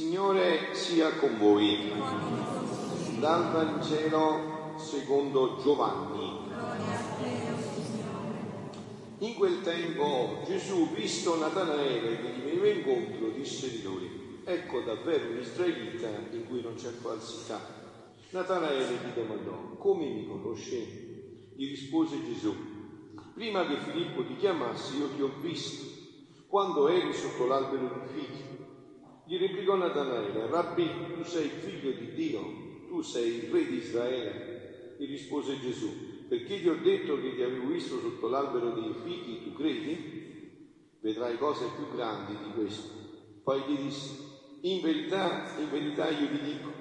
Signore sia con voi. Dal Vangelo secondo Giovanni. In quel tempo Gesù, visto Natanaele che gli veniva incontro, disse di lui, ecco davvero un israelita in cui non c'è falsità. Natanaele gli domandò, come mi conosci? Gli rispose Gesù, prima che Filippo ti chiamasse io ti ho visto, quando eri sotto l'albero di figli. Gli replicò Natanaele, Rabbi, tu sei figlio di Dio, tu sei il re di Israele. Gli rispose Gesù, perché ti ho detto che ti avevo visto sotto l'albero dei figli, tu credi? Vedrai cose più grandi di questo. Poi gli disse, in verità, in verità io vi dico,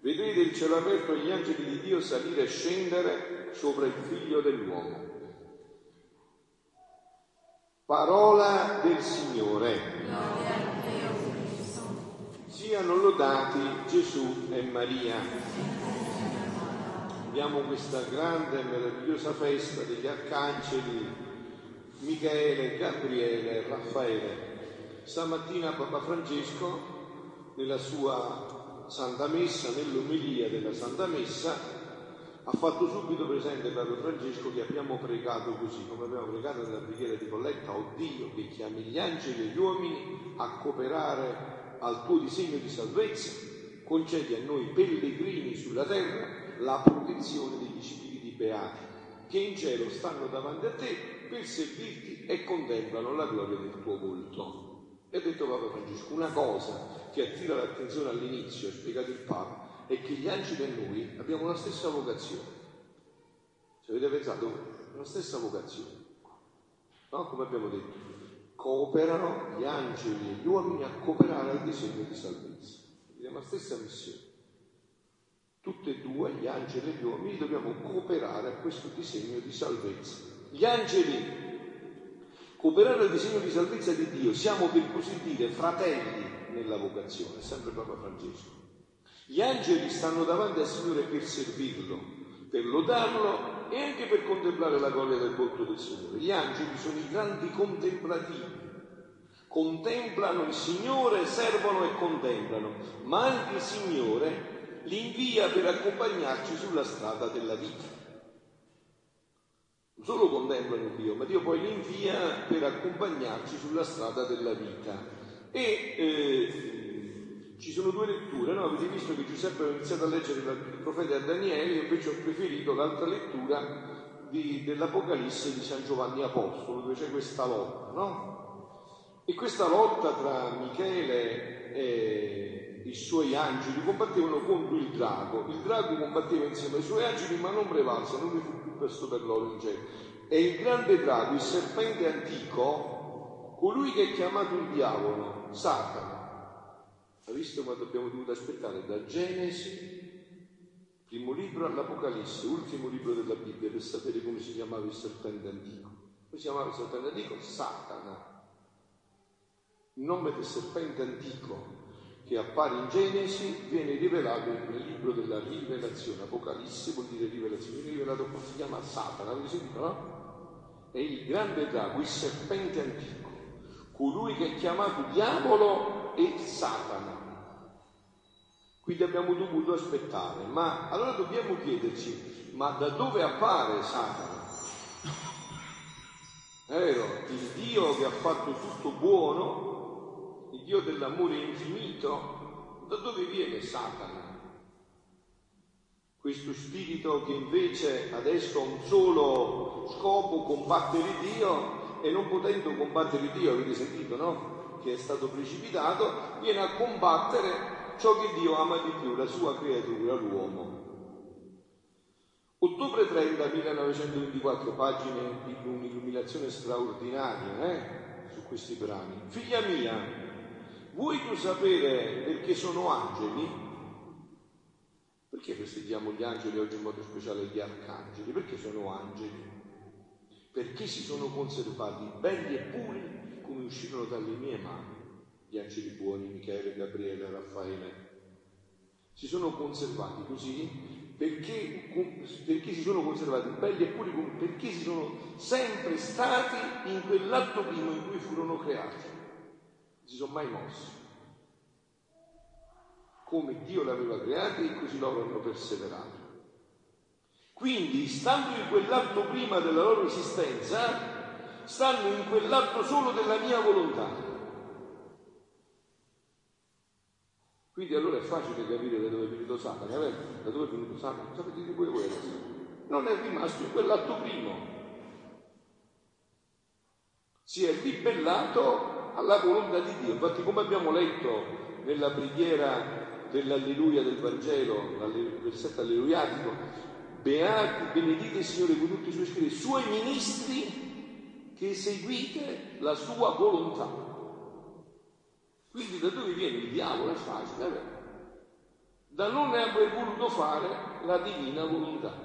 vedrete il cielo aperto e gli angeli di Dio salire e scendere sopra il figlio dell'uomo. Parola del Signore siano lodati Gesù e Maria. Abbiamo questa grande e meravigliosa festa degli arcangeli Michele, Gabriele Raffaele. Stamattina Papa Francesco, nella sua Santa Messa, nell'omelia della Santa Messa, ha fatto subito presente Papa Francesco che abbiamo pregato così, come abbiamo pregato nella preghiera di colletta, o Dio che chiami gli angeli e gli uomini a cooperare al tuo disegno di salvezza, concedi a noi pellegrini sulla terra la protezione degli spiriti beati che in cielo stanno davanti a te per servirti e contemplano la gloria del tuo volto. E ha detto Papa Francesco, una cosa che attira l'attenzione all'inizio, ha spiegato il Papa, è che gli angeli e noi abbiamo la stessa vocazione. Se avete pensato, la stessa vocazione. No? Come abbiamo detto, cooperano gli angeli e gli uomini a cooperare al disegno di salvezza. Abbiamo la stessa missione. Tutte e due, gli angeli e gli uomini, dobbiamo cooperare a questo disegno di salvezza. Gli angeli, cooperare al disegno di salvezza di Dio, siamo per così dire fratelli nella vocazione, sempre Papa Francesco. Gli angeli stanno davanti al Signore per servirlo, per lodarlo e anche per contemplare la gloria del volto del Signore. Gli angeli sono i grandi contemplativi, contemplano il Signore, servono e contemplano, ma anche il Signore li invia per accompagnarci sulla strada della vita. Non solo contemplano Dio, ma Dio poi li invia per accompagnarci sulla strada della vita. E eh, ci sono due letture, no? avete visto che Giuseppe ha iniziato a leggere il profeta Daniele, io invece ho preferito l'altra lettura di, dell'Apocalisse di San Giovanni Apostolo, dove c'è questa lotta, no? E questa lotta tra Michele e i suoi angeli combattevano contro il drago. Il drago combatteva insieme ai suoi angeli, ma non prevalse, non vi fu più presto per loro in cielo. E il grande drago, il serpente antico, colui che è chiamato il diavolo, Satana, ha visto quanto abbiamo dovuto aspettare da Genesi, primo libro, all'Apocalisse, ultimo libro della Bibbia, per sapere come si chiamava il serpente antico. Come si chiamava il serpente antico? Satana. Il nome del serpente antico che appare in Genesi viene rivelato nel libro della rivelazione. Apocalisse vuol dire rivelazione. Viene rivelato come si chiama Satana, avete sentito, no? È il grande drago, il serpente antico, colui che è chiamato diavolo e Satana. Quindi abbiamo dovuto aspettare. Ma allora dobbiamo chiederci, ma da dove appare Satana? È vero, il Dio che ha fatto tutto buono, il Dio dell'amore infinito, da dove viene Satana? Questo spirito che invece adesso ha un solo scopo, combattere Dio, e non potendo combattere Dio, avete sentito, no? Che è stato precipitato, viene a combattere ciò che Dio ama di più, la sua creatura, l'uomo. Ottobre 30, 1924, pagine di un'illuminazione straordinaria eh, su questi brani. Figlia mia, vuoi tu sapere perché sono angeli? Perché festeggiamo gli angeli oggi in modo speciale gli arcangeli? Perché sono angeli? Perché si sono conservati belli e puri come uscirono dalle mie mani gli angeli buoni, Michele, Gabriele, Raffaele, si sono conservati così perché, perché, si sono conservati belli e puri, perché si sono sempre stati in quell'atto primo in cui furono creati, non si sono mai mossi. come Dio l'aveva creata e così loro hanno perseverato. Quindi, stando in quell'atto prima della loro esistenza, stanno in quell'atto solo della mia volontà. Quindi allora è facile capire da dove è venuto Satana, da dove è venuto Satana, sapete di voi voi Non è rimasto in quell'atto primo. Si è ribellato alla volontà di Dio. Infatti come abbiamo letto nella preghiera dell'alleluia del Vangelo, il versetto alleluiatico, beati, benedite Signore con tutti i suoi scritti, suoi ministri che eseguite la sua volontà. Quindi da dove viene il diavolo? È facile, vero? Da non aver voluto fare la divina volontà.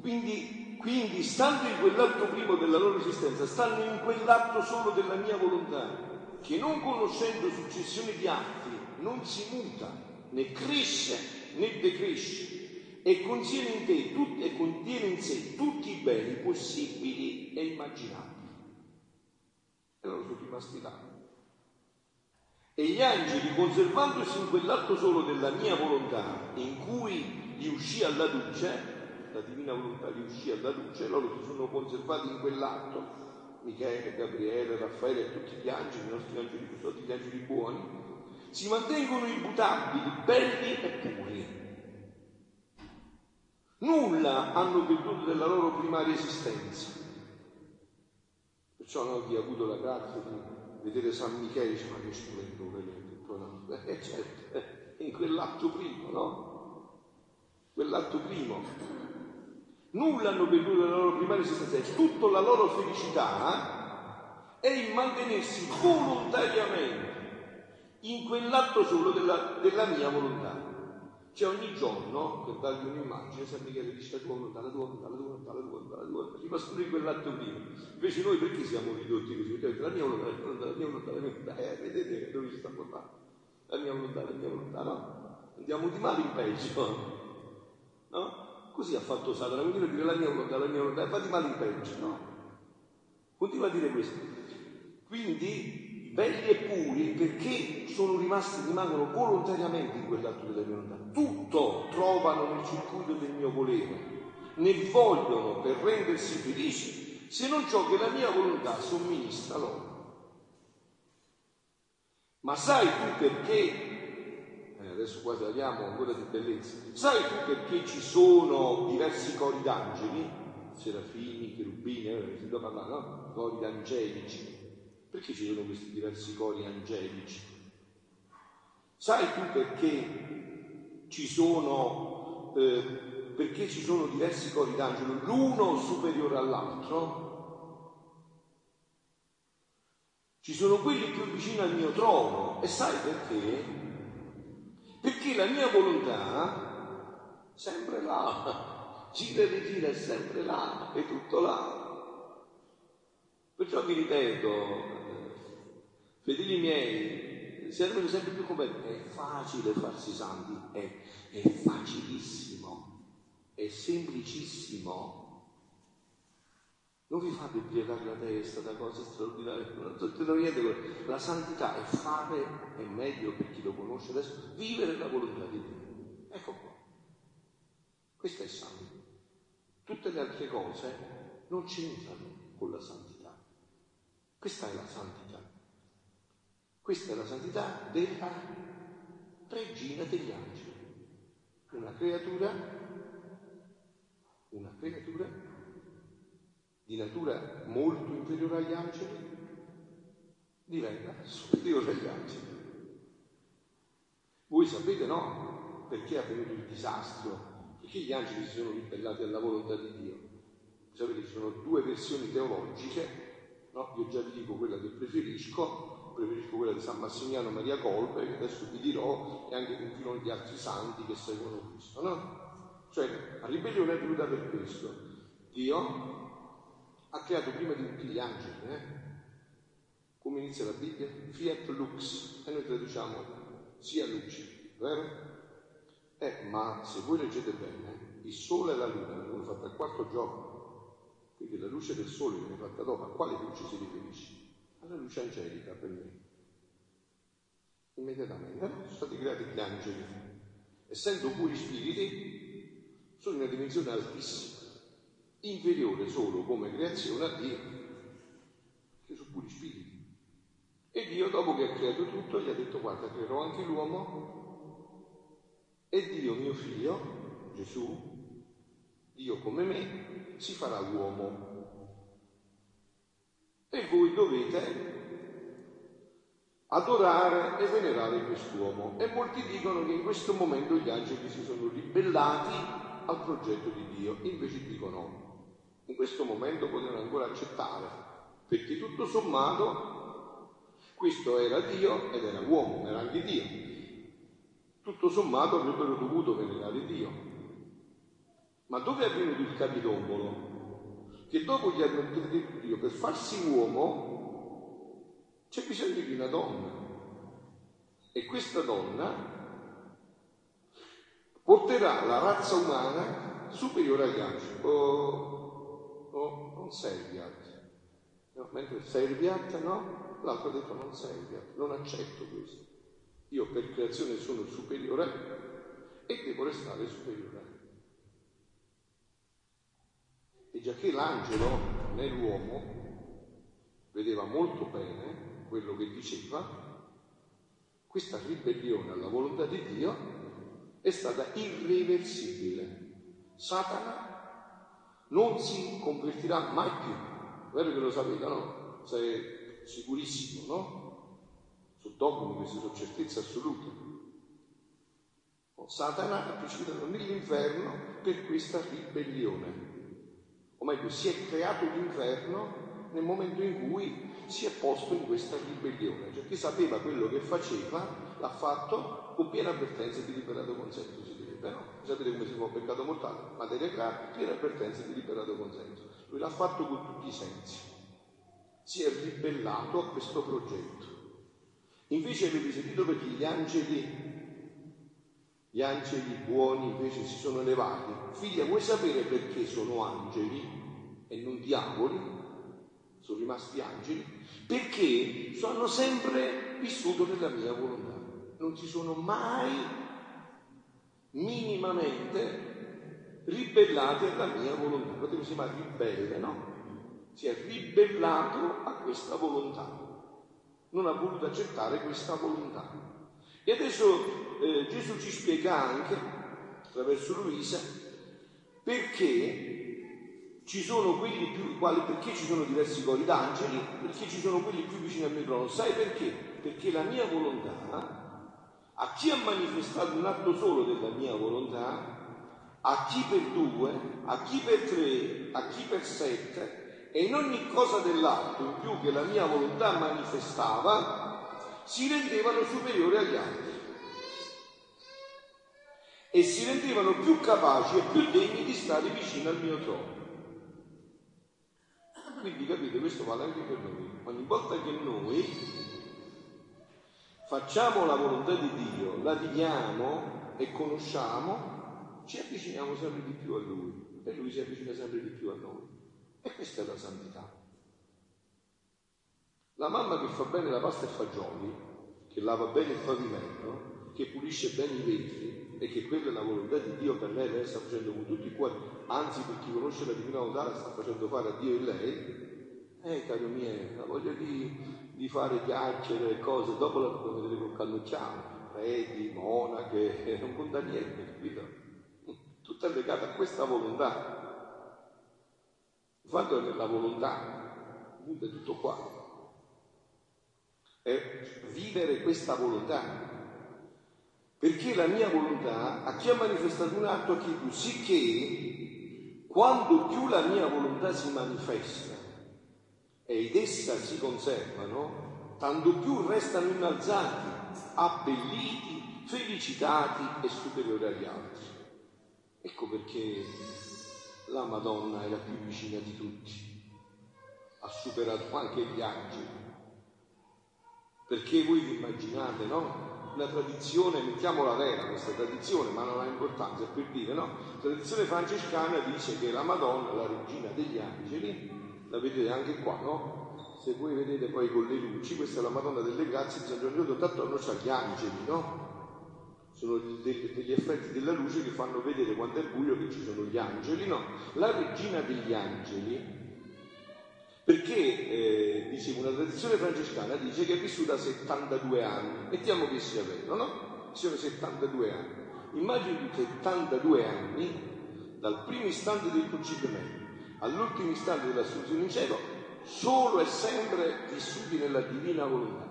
Quindi, quindi, stando in quell'atto primo della loro esistenza, stanno in quell'atto solo della mia volontà, che non conoscendo successione di atti non si muta, né cresce né decresce, e contiene in, te, tut, e contiene in sé tutti i beni possibili e immaginabili e loro sono rimasti là. E gli angeli, conservandosi in quell'atto solo della mia volontà, in cui gli uscì alla luce, la divina volontà gli uscì alla luce, loro si sono conservati in quell'atto, Michele, Gabriele, Raffaele e tutti gli angeli, i nostri angeli, tutti gli angeli buoni, si mantengono immutabili, belli e puri. Nulla hanno perduto della loro primaria esistenza Perciò no, chi ha avuto la grazia di vedere San Michele dice ma che splendore, eh, certo, in quell'atto primo, no? Quell'atto primo. Nulla hanno perduto della loro primaria esistenza, tutta la loro felicità è in mantenersi volontariamente in quell'atto solo della, della mia volontà. Cioè ogni giorno, per dargli un'immagine, San Michele dice la tua volontà, la tua volontà, la tua volontà, la tua volontà, la tua volontà, si costruire quell'atto prima. Invece noi perché siamo ridotti così? Volontà, la mia volontà, la mia volontà, la mia volontà, eh, vedete dove ci sta portando? La mia volontà, la mia volontà, no? Andiamo di male in peggio, no? Così ha fatto Satana, continua a dire la mia volontà, la mia volontà, e va di male in peggio, no? Continua a dire questo. Quindi belli e puri perché sono rimasti, rimangono volontariamente in quell'atto della volontà. Tutto trovano nel circuito del mio volere, ne vogliono per rendersi felici, se non ciò che la mia volontà somministra loro. Ma sai tu perché, eh, adesso qua tagliamo ancora di bellezza, sai tu perché ci sono diversi cori d'angeli, serafini, cherubini, eh, si parlare, no? Cori d'angelici, perché ci sono questi diversi cori angelici? Sai tu perché ci sono, eh, perché ci sono diversi cori d'angelo, l'uno superiore all'altro? Ci sono quelli più vicini al mio trono. E sai perché? Perché la mia volontà è sempre là, gira e rigira è sempre là, è tutto là. Perciò vi ripeto, Fedeli miei, servono sempre più come è facile farsi santi, è, è facilissimo, è semplicissimo. Non vi fate piegare la testa da cose straordinarie, non niente. La santità è fare, è meglio per chi lo conosce adesso, vivere la volontà di Dio. Ecco qua. Questo è santo. Tutte le altre cose non c'entrano con la santità. Questa è la santità. Questa è la santità della regina degli angeli, una creatura, una creatura di natura molto inferiore agli angeli, diventa superiore agli angeli. Voi sapete, no? Perché è avvenuto il disastro? Perché gli angeli si sono ribellati alla volontà di Dio. Sapete, ci sono due versioni teologiche, no? Io già vi dico quella che preferisco, preferisco quella di San Massimiliano Maria Colpe, che adesso vi dirò, e anche un filone di altri santi che seguono Cristo, no? Cioè, la ribellione è venuta per questo. Dio ha creato prima di tutti gli angeli, eh? Come inizia la Bibbia? Fiat lux, e noi traduciamo sia luce, vero? Eh, ma se voi leggete bene, il sole e la luna vengono fatte al quarto giorno, quindi la luce del sole viene fatta dopo, a quale luce si riferisce? Alla luce angelica per me. Immediatamente, no? Sono stati creati gli angeli. Essendo puri spiriti, sono in una dimensione altissima, inferiore solo come creazione a Dio, che sono puri spiriti. E Dio, dopo che ha creato tutto, gli ha detto, guarda, creerò anche l'uomo e Dio, mio figlio, Gesù, Dio come me, si farà uomo. E voi dovete adorare e venerare quest'uomo. E molti dicono che in questo momento gli angeli si sono ribellati al progetto di Dio, invece dicono no. In questo momento potevano ancora accettare, perché tutto sommato questo era Dio ed era uomo, era anche Dio. Tutto sommato avrebbero dovuto venerare Dio. Ma dove è venuto il capitombolo? Che dopo gli hanno detto Dio, per farsi uomo c'è bisogno di una donna. E questa donna porterà la razza umana superiore agli angeli. O, o non Serviat. No, mentre Serviat, no? l'altro ha detto non sei, non accetto questo. Io per creazione sono superiore e devo restare superiore. E già che l'angelo nell'uomo vedeva molto bene quello che diceva, questa ribellione alla volontà di Dio è stata irreversibile. Satana non si convertirà mai più. Vero che lo sapete, no? Se sicurissimo, no? Su dogmi, queste sono certezze assolute. Oh, Satana ha precipitato nell'inferno per questa ribellione. O meglio, si è creato l'inferno nel momento in cui si è posto in questa ribellione. Cioè chi sapeva quello che faceva l'ha fatto con piena avvertenza di liberato consenso, si direbbe, no? Sapete come si fa un peccato mortale? Materia grave, piena avvertenza di liberato consenso. Lui l'ha fatto con tutti i sensi si è ribellato a questo progetto. Invece avete sentito perché gli angeli, gli angeli buoni invece si sono elevati. Figlia, vuoi sapere perché sono angeli e non diavoli? Sono rimasti angeli? Perché hanno sempre vissuto nella mia volontà. Non si sono mai minimamente ribellati alla mia volontà. Potete chiamare ribelle, no? si è ribellato a questa volontà, non ha voluto accettare questa volontà. E adesso eh, Gesù ci spiega anche, attraverso Luisa, perché ci sono quelli più, quali, perché ci sono diversi cori d'angeli, perché ci sono quelli più vicini al microfono. Sai perché? Perché la mia volontà, a chi ha manifestato un atto solo della mia volontà, a chi per due, a chi per tre, a chi per sette, e in ogni cosa dell'atto in più che la mia volontà manifestava, si rendevano superiori agli altri e si rendevano più capaci e più degni di stare vicino al mio trono. Quindi capite, questo vale anche per noi. Ogni volta che noi facciamo la volontà di Dio, la viviamo e conosciamo, ci avviciniamo sempre di più a Lui e Lui si avvicina sempre di più a noi. E questa è la santità. La mamma che fa bene la pasta e fagioli, che lava bene il pavimento, che pulisce bene i vetri e che quella è la volontà di Dio per lei, lei sta facendo con tutti i cuori, anzi per chi conosce la divina volontà la sta facendo fare a Dio e lei, eh caro mio, la voglia di, di fare chiacchiere e cose, dopo la dobbiamo vedere col cannucciano, preti, monache, non conta niente, capito? Tutto è legato a questa volontà. Quando è nella volontà, è tutto qua. È vivere questa volontà. Perché la mia volontà a chi ha manifestato un atto a chi più, sicché quando più la mia volontà si manifesta e ed essa si conservano, tanto più restano innalzati, abbelliti, felicitati e superiori agli altri. Ecco perché la Madonna è la più vicina di tutti, ha superato anche gli angeli. Perché voi vi immaginate, no? Una tradizione, mettiamola vera questa tradizione, ma non ha importanza, per dire, no? La tradizione francescana dice che la Madonna, la regina degli angeli, la vedete anche qua, no? se voi vedete poi con le luci, questa è la Madonna delle Grazie di San Giorgio Dotto, attorno c'ha gli angeli, no? Sono degli effetti della luce che fanno vedere quando è buio che ci sono gli angeli, no? La regina degli angeli, perché eh, dicevo, una tradizione francescana dice che è vissuta 72 anni, mettiamo che sia vero, no? Sono 72 anni. Immagini 72 anni dal primo istante del concepimento all'ultimo istante dell'assunzione in cielo, solo e sempre vissuti nella divina volontà.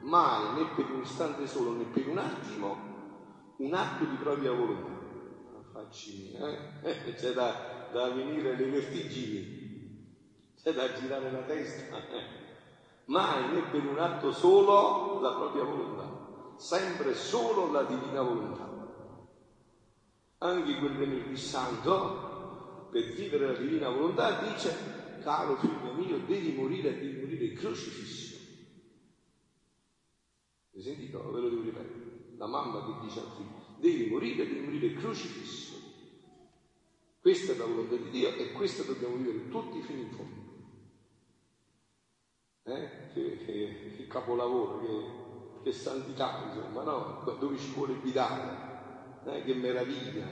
Mai, né per un istante solo, né per un attimo, un atto di propria volontà. Facci, eh? C'è da, da venire le vertigini, c'è da girare la testa. Mai, né per un atto solo, la propria volontà. Sempre solo la divina volontà. Anche quel venerdì santo, per vivere la divina volontà, dice caro figlio mio, devi morire devi morire crocifisso. Hai sentito? Ve lo devo ripetere. La mamma che dice al figlio, devi morire devi morire crocifisso. Questa è la volontà di Dio e questa dobbiamo vivere tutti fino in fondo. Eh? Che, che, che, capolavoro, che, che, santità, insomma, no? Dove ci vuole guidare, eh? che meraviglia.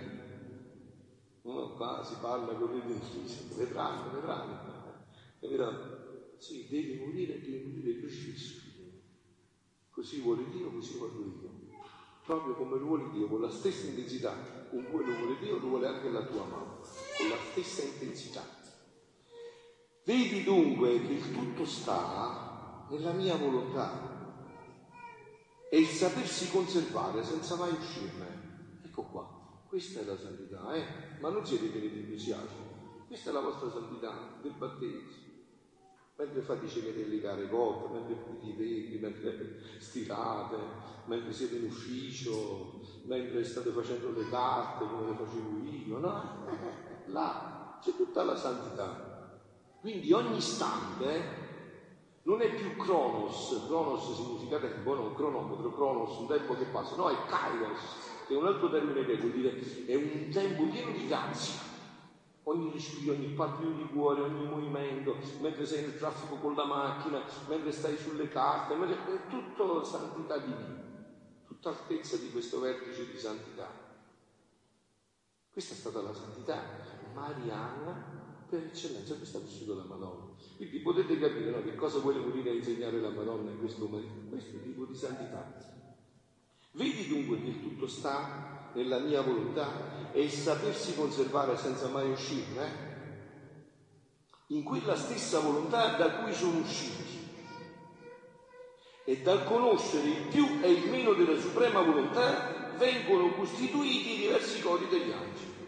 No, qua si parla con le dentiste, vedranno, vedranno. Capito? Sì, devi morire, devi morire crocifisso. Così vuole Dio, così voglio io. Proprio come lo vuole Dio, con la stessa intensità con cui lo vuole Dio, lo vuole anche la tua mamma, con la stessa intensità. Vedi dunque che il tutto sta nella mia volontà e il sapersi conservare senza mai uscirne. Ecco qua, questa è la santità, eh? Ma non siete pieni di entusiasmo, questa è la vostra santità del battesimo mentre faticene di legare corde, mentre pulite i vetri, mentre stirate, mentre siete in ufficio, mentre state facendo le carte come le facevo io, no? Là c'è tutta la santità. Quindi ogni istante non è più cronos, cronos significa tempo, non cronometro, cronos, un tempo che passa, no, è kairos, che è un altro termine che vuol dire è un tempo pieno di grazia. Ogni respiro, ogni battito di cuore, ogni movimento, mentre sei nel traffico con la macchina, mentre stai sulle carte, mentre... è tutto santità divina, tutta altezza di questo vertice di santità. Questa è stata la santità mariana per eccellenza, questa ha vissuto la Madonna. Quindi potete capire no, che cosa vuole venire a insegnare la Madonna in questo, questo tipo di santità. Vedi dunque che il tutto sta nella mia volontà e il sapersi conservare senza mai uscirne, eh? in quella stessa volontà da cui sono usciti e dal conoscere il più e il meno della suprema volontà vengono costituiti i diversi codi degli angeli.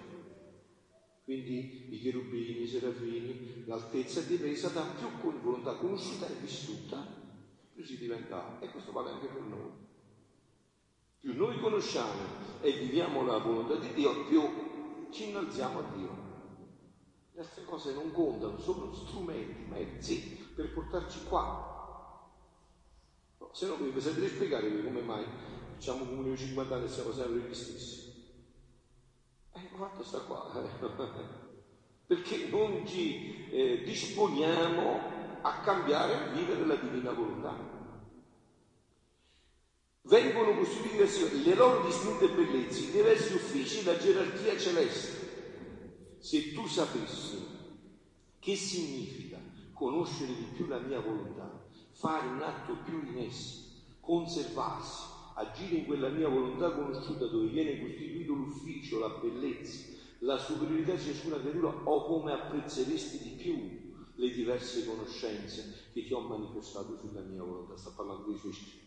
Quindi i cherubini, i serafini, l'altezza è dipesa da più volontà conosciuta e vissuta, più si diventa, e questo vale anche per noi. Più noi conosciamo e viviamo la volontà di Dio, più ci innalziamo a Dio. Le altre cose non contano, sono strumenti, mezzi per portarci qua. Se no mi sapete spiegare come mai facciamo comunione 50 anni e siamo sempre gli stessi. Fatto sta qua. Perché non ci eh, disponiamo a cambiare e vivere la divina volontà vengono costituiti le loro distinte bellezze, i diversi uffici, la gerarchia celeste. Se tu sapessi che significa conoscere di più la mia volontà, fare un atto più in essa, conservarsi, agire in quella mia volontà conosciuta dove viene costituito l'ufficio, la bellezza, la superiorità di ciascuna creatura, o come apprezzeresti di più le diverse conoscenze che ti ho manifestato sulla mia volontà. Sta parlando dei suoi scritti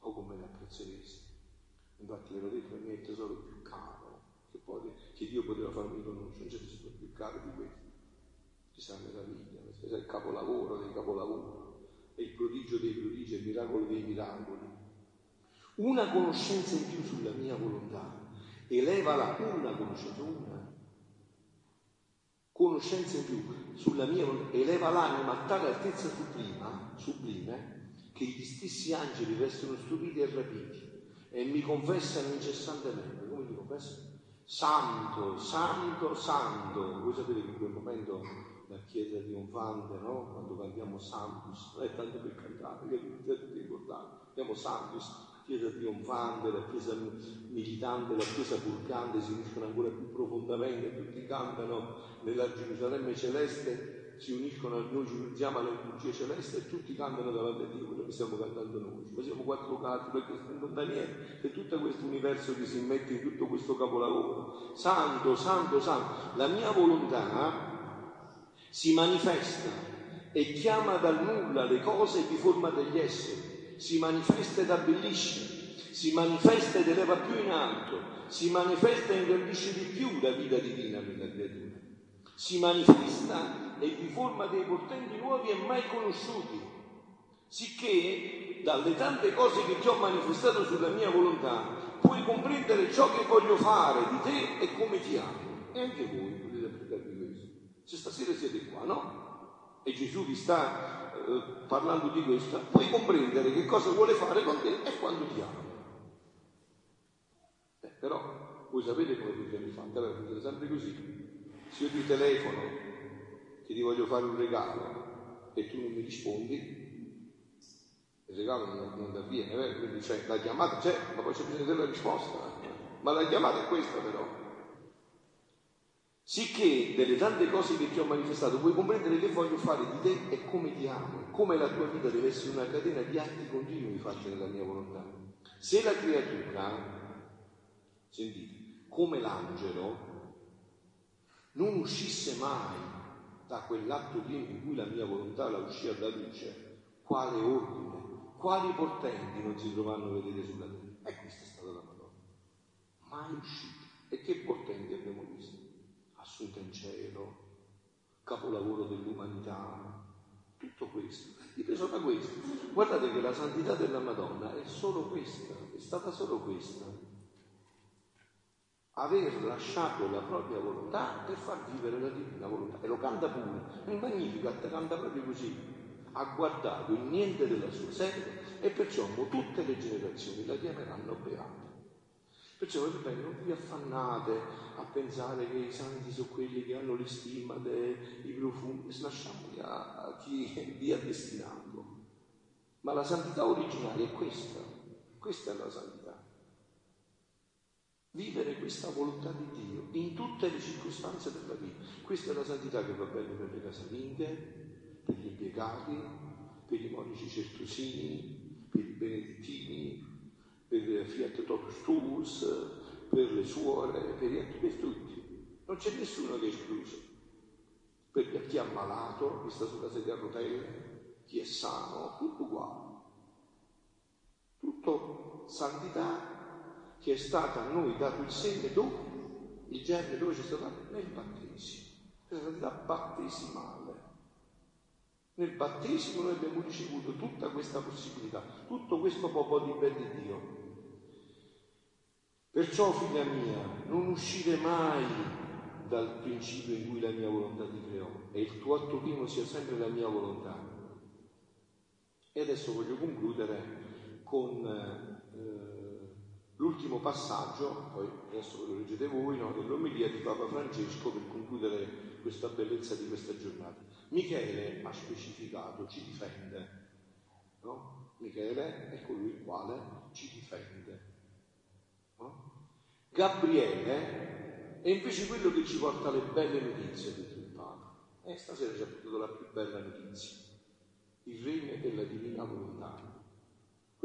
o come le apprezzeresti. Infatti ve l'ho detto, è il tesoro più caro che, può, che Dio poteva farmi conoscere, non c'è tesoro più caro di questo. Chissà meraviglia, questo è il capolavoro dei capolavori, è il prodigio dei prodigi, è il miracolo dei miracoli. Una conoscenza in più sulla mia volontà, elevala una conoscenza, una conoscenza in più sulla mia volontà, eleva l'anima a tale altezza sublima, sublime che gli stessi angeli restano stupiti e rapiti e mi confessano incessantemente. Come mi confessano? santo, santo, santo. Voi sapete che in quel momento la chiesa trionfante, no? Quando cantiamo Santus, non è tanto per cantare, che è importante. Cantiamo Santus, chiesa trionfante, la chiesa militante, la chiesa purgante si uniscono ancora più profondamente, tutti cantano nella Gerusalemme celeste, si uniscono, noi ci uniamo alla liturgia celeste e tutti cantano davanti a Dio quello che stiamo cantando noi. Ma siamo quattro casi perché non da niente, è tutto questo universo che si mette in tutto questo capolavoro. Santo, santo, santo. La mia volontà si manifesta e chiama dal nulla le cose di forma degli esseri si manifesta ed abbellisce, si manifesta ed eleva più in alto, si manifesta e ingrandisce di più la vita divina nella creatura, si manifesta e vi forma dei portenti nuovi e mai conosciuti, sicché dalle tante cose che ti ho manifestato sulla mia volontà puoi comprendere ciò che voglio fare di te e come ti amo. E anche voi potete applicarvi questo. Se stasera siete qua, no? E Gesù vi sta eh, parlando di questo, puoi comprendere che cosa vuole fare con te e quando ti ama. Eh, però voi sapete come funziona il fatto, allora funziona sempre così. Se io ti telefono che ti voglio fare un regalo e tu non mi rispondi, il regalo non, non avviene, eh? quindi c'è la chiamata c'è, ma poi c'è bisogno della risposta. Ma la chiamata è questa però. Sicché delle tante cose che ti ho manifestato puoi comprendere che voglio fare di te e come ti amo, come la tua vita deve essere una catena di atti continui fatti nella mia volontà. Se la creatura, sentite, come l'angelo, non uscisse mai da quell'atto pieno in cui la mia volontà la uscì alla luce, quale ordine, quali portenti non si trovano a vedere sulla terra? E questa è stata la Madonna. Mai uscita. E che portenti abbiamo visto? Assunta in cielo, capolavoro dell'umanità, tutto questo, dipeso da questo. Guardate che la santità della Madonna è solo questa, è stata solo questa. Aver lasciato la propria volontà per far vivere la divina volontà. E lo canta pure. Il Magnificat canta proprio così. Ha guardato il niente della sua sede e perciò tutte le generazioni la chiameranno beata. Perciò ripeto, non vi affannate a pensare che i santi sono quelli che hanno le stimate, i profumi, lasciamoli a, chi vi ha destinato. Ma la santità originaria è questa, questa è la santità. Vivere questa volontà di Dio in tutte le circostanze della vita. Questa è la santità che va bene per le casalinghe, per gli impiegati, per i monici certosini, per i benedettini, per Fiat Totus Tuus, per le suore, per, per tutti. Non c'è nessuno che è escluso. Per chi è ammalato, chi sta sulla sedia a rotelle, chi è sano, tutto uguale. Tutto santità che è stata a noi dato il segno dove? Il germe dove c'è stato? Nel battesimo. La santità battesimale. Nel battesimo noi abbiamo ricevuto tutta questa possibilità, tutto questo popolo di ben di Dio. Perciò, figlia mia, non uscire mai dal principio in cui la mia volontà ti creò e il tuo atto primo sia sempre la mia volontà. E adesso voglio concludere con eh, l'ultimo passaggio, poi adesso ve lo leggete voi, no, dell'omelia di Papa Francesco per concludere questa bellezza di questa giornata. Michele ha specificato, ci difende, no? Michele è colui il quale ci difende. Gabriele è invece quello che ci porta le belle notizie di il Papa. E stasera ci ha portato la più bella notizia, il regno della divina volontà.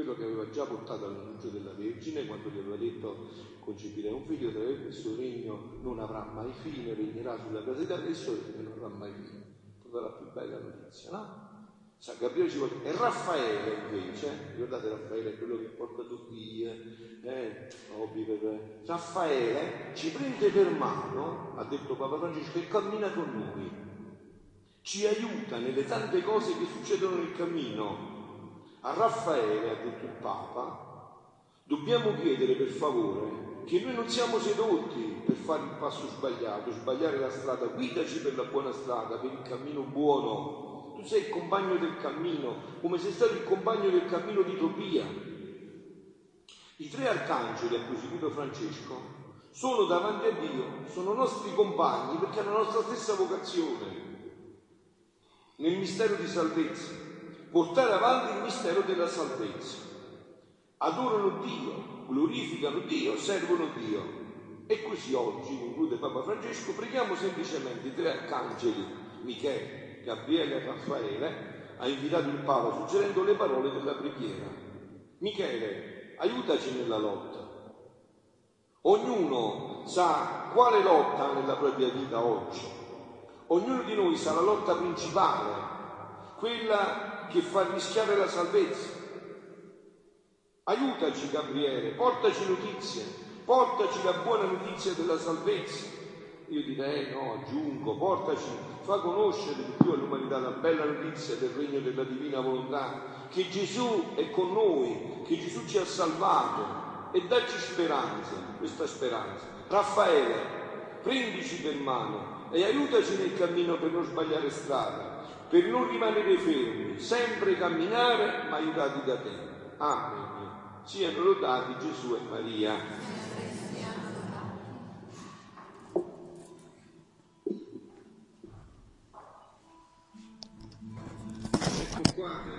Quello che aveva già portato all'annuncio della Vergine quando gli aveva detto concepirei un figlio, questo regno non avrà mai fine, regnerà sulla casa di Davide e il suo regno non avrà mai fine. Tutta la più bella notizia, no? San Gabriele ci vuole. E Raffaele invece, ricordate Raffaele quello che porta tutti eh, hobby per... Raffaele ci prende per mano, ha detto Papa Francesco, e cammina con noi. Ci aiuta nelle tante cose che succedono nel cammino. A Raffaele, ha detto il Papa, dobbiamo chiedere per favore che noi non siamo sedotti per fare il passo sbagliato, sbagliare la strada, guidaci per la buona strada, per il cammino buono. Tu sei il compagno del cammino, come sei stato il compagno del cammino di Tobia. I tre arcangeli, ha proseguito Francesco, sono davanti a Dio, sono nostri compagni perché hanno la nostra stessa vocazione. Nel mistero di salvezza, portare avanti il mistero della salvezza. Adorano Dio, glorificano Dio, servono Dio. E così oggi, conclude Papa Francesco, preghiamo semplicemente i tre arcangeli, Michele, Gabriele e Raffaele, ha invitato il Papa suggerendo le parole della preghiera. Michele, aiutaci nella lotta. Ognuno sa quale lotta ha nella propria vita oggi Ognuno di noi sa la lotta principale, quella che fa rischiare la salvezza. Aiutaci Gabriele, portaci notizie, portaci la buona notizia della salvezza. Io direi no, aggiungo, portaci, fa conoscere di più all'umanità la bella notizia del regno della divina volontà, che Gesù è con noi, che Gesù ci ha salvato e dacci speranza, questa speranza. Raffaele, prendici per mano, e aiutaci nel cammino per non sbagliare strada, per non rimanere fermi, sempre camminare ma aiutati da te. Amen. Siano lodati Gesù e Maria. Ecco qua,